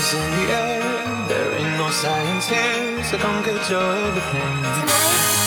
Fingers in the air, there ain't no science here, so come get your everything. Tonight.